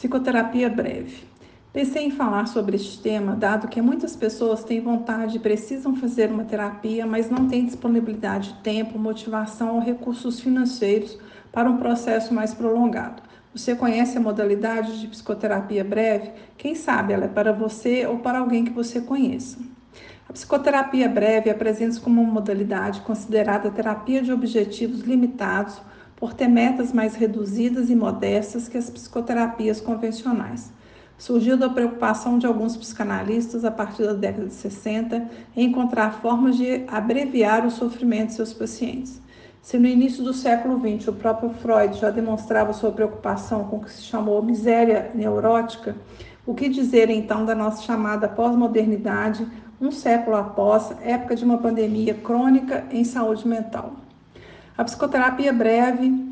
Psicoterapia breve. Pensei em falar sobre este tema, dado que muitas pessoas têm vontade e precisam fazer uma terapia, mas não têm disponibilidade de tempo, motivação ou recursos financeiros para um processo mais prolongado. Você conhece a modalidade de psicoterapia breve? Quem sabe ela é para você ou para alguém que você conheça. A psicoterapia breve apresenta-se como uma modalidade considerada terapia de objetivos limitados por ter metas mais reduzidas e modestas que as psicoterapias convencionais. Surgiu da preocupação de alguns psicanalistas a partir da década de 60 em encontrar formas de abreviar o sofrimento de seus pacientes. Se no início do século XX o próprio Freud já demonstrava sua preocupação com o que se chamou miséria neurótica, o que dizer então da nossa chamada pós-modernidade, um século após, época de uma pandemia crônica em saúde mental? A psicoterapia breve,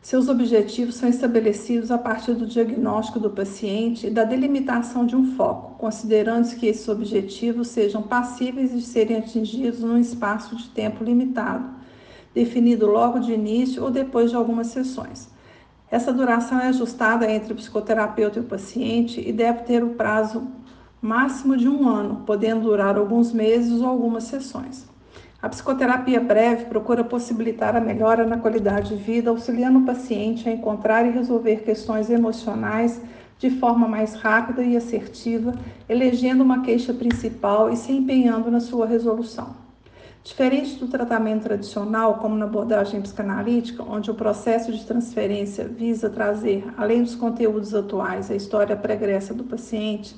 seus objetivos são estabelecidos a partir do diagnóstico do paciente e da delimitação de um foco, considerando que esses objetivos sejam passíveis de serem atingidos num espaço de tempo limitado, definido logo de início ou depois de algumas sessões. Essa duração é ajustada entre o psicoterapeuta e o paciente e deve ter o prazo máximo de um ano, podendo durar alguns meses ou algumas sessões. A psicoterapia breve procura possibilitar a melhora na qualidade de vida, auxiliando o paciente a encontrar e resolver questões emocionais de forma mais rápida e assertiva, elegendo uma queixa principal e se empenhando na sua resolução. Diferente do tratamento tradicional, como na abordagem psicanalítica, onde o processo de transferência visa trazer, além dos conteúdos atuais, a história pregressa do paciente,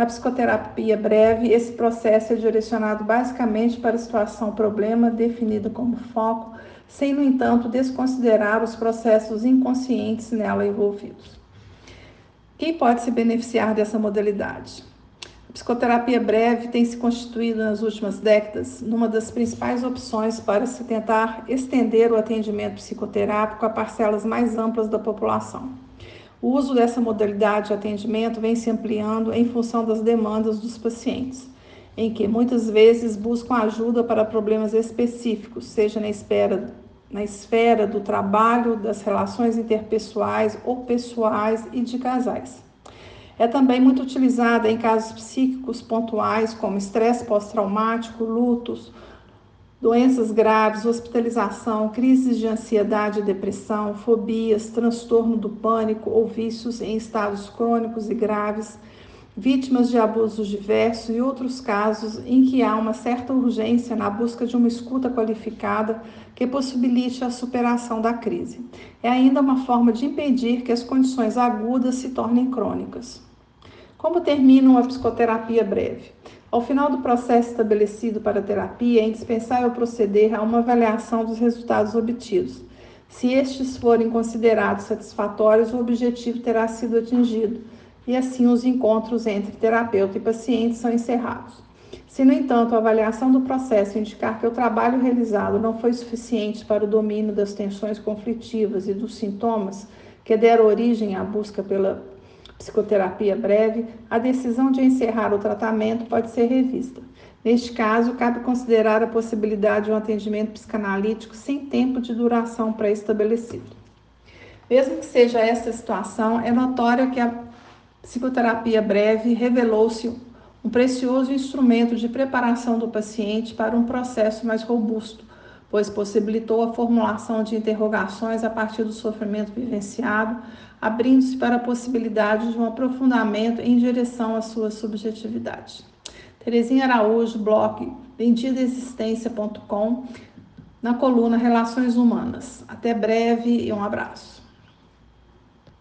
na psicoterapia breve, esse processo é direcionado basicamente para a situação problema definida como foco, sem, no entanto, desconsiderar os processos inconscientes nela envolvidos. Quem pode se beneficiar dessa modalidade? A psicoterapia breve tem se constituído nas últimas décadas numa das principais opções para se tentar estender o atendimento psicoterápico a parcelas mais amplas da população. O uso dessa modalidade de atendimento vem se ampliando em função das demandas dos pacientes, em que muitas vezes buscam ajuda para problemas específicos, seja na, espera, na esfera do trabalho, das relações interpessoais ou pessoais e de casais. É também muito utilizada em casos psíquicos pontuais, como estresse pós-traumático, lutos, doenças graves, hospitalização, crises de ansiedade e depressão, fobias, transtorno do pânico ou vícios em estados crônicos e graves, vítimas de abusos diversos e outros casos em que há uma certa urgência na busca de uma escuta qualificada que possibilite a superação da crise. É ainda uma forma de impedir que as condições agudas se tornem crônicas. Como termina uma psicoterapia breve? Ao final do processo estabelecido para a terapia, é indispensável proceder a uma avaliação dos resultados obtidos. Se estes forem considerados satisfatórios, o objetivo terá sido atingido e assim os encontros entre terapeuta e paciente são encerrados. Se, no entanto, a avaliação do processo indicar que o trabalho realizado não foi suficiente para o domínio das tensões conflitivas e dos sintomas que deram origem à busca pela psicoterapia breve, a decisão de encerrar o tratamento pode ser revista. Neste caso, cabe considerar a possibilidade de um atendimento psicanalítico sem tempo de duração pré-estabelecido. Mesmo que seja essa situação, é notório que a psicoterapia breve revelou-se um precioso instrumento de preparação do paciente para um processo mais robusto, pois possibilitou a formulação de interrogações a partir do sofrimento vivenciado, abrindo-se para a possibilidade de um aprofundamento em direção à sua subjetividade. Terezinha Araújo, blog bendidaexistência.com, na coluna Relações Humanas. Até breve e um abraço.